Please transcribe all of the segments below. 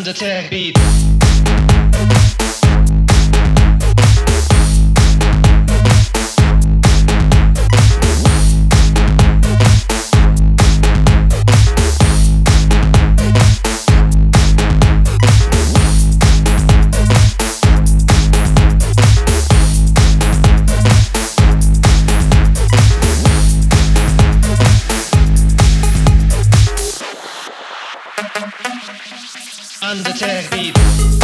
undertone beat. Undertale beat.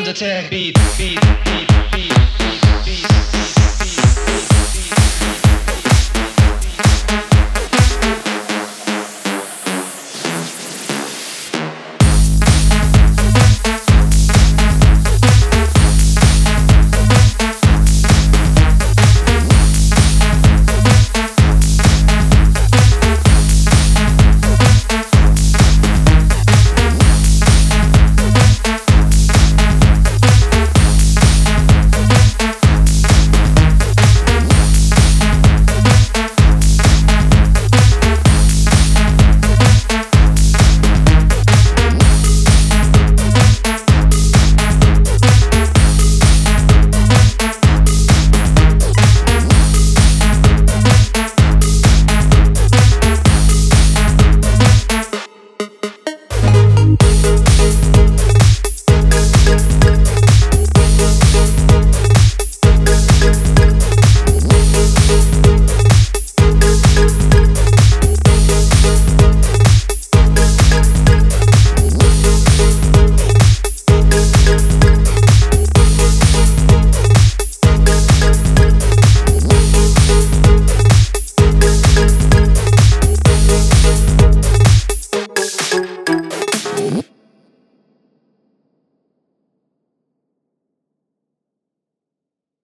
understand beat, beat, beat, beat, beat, beat. beat.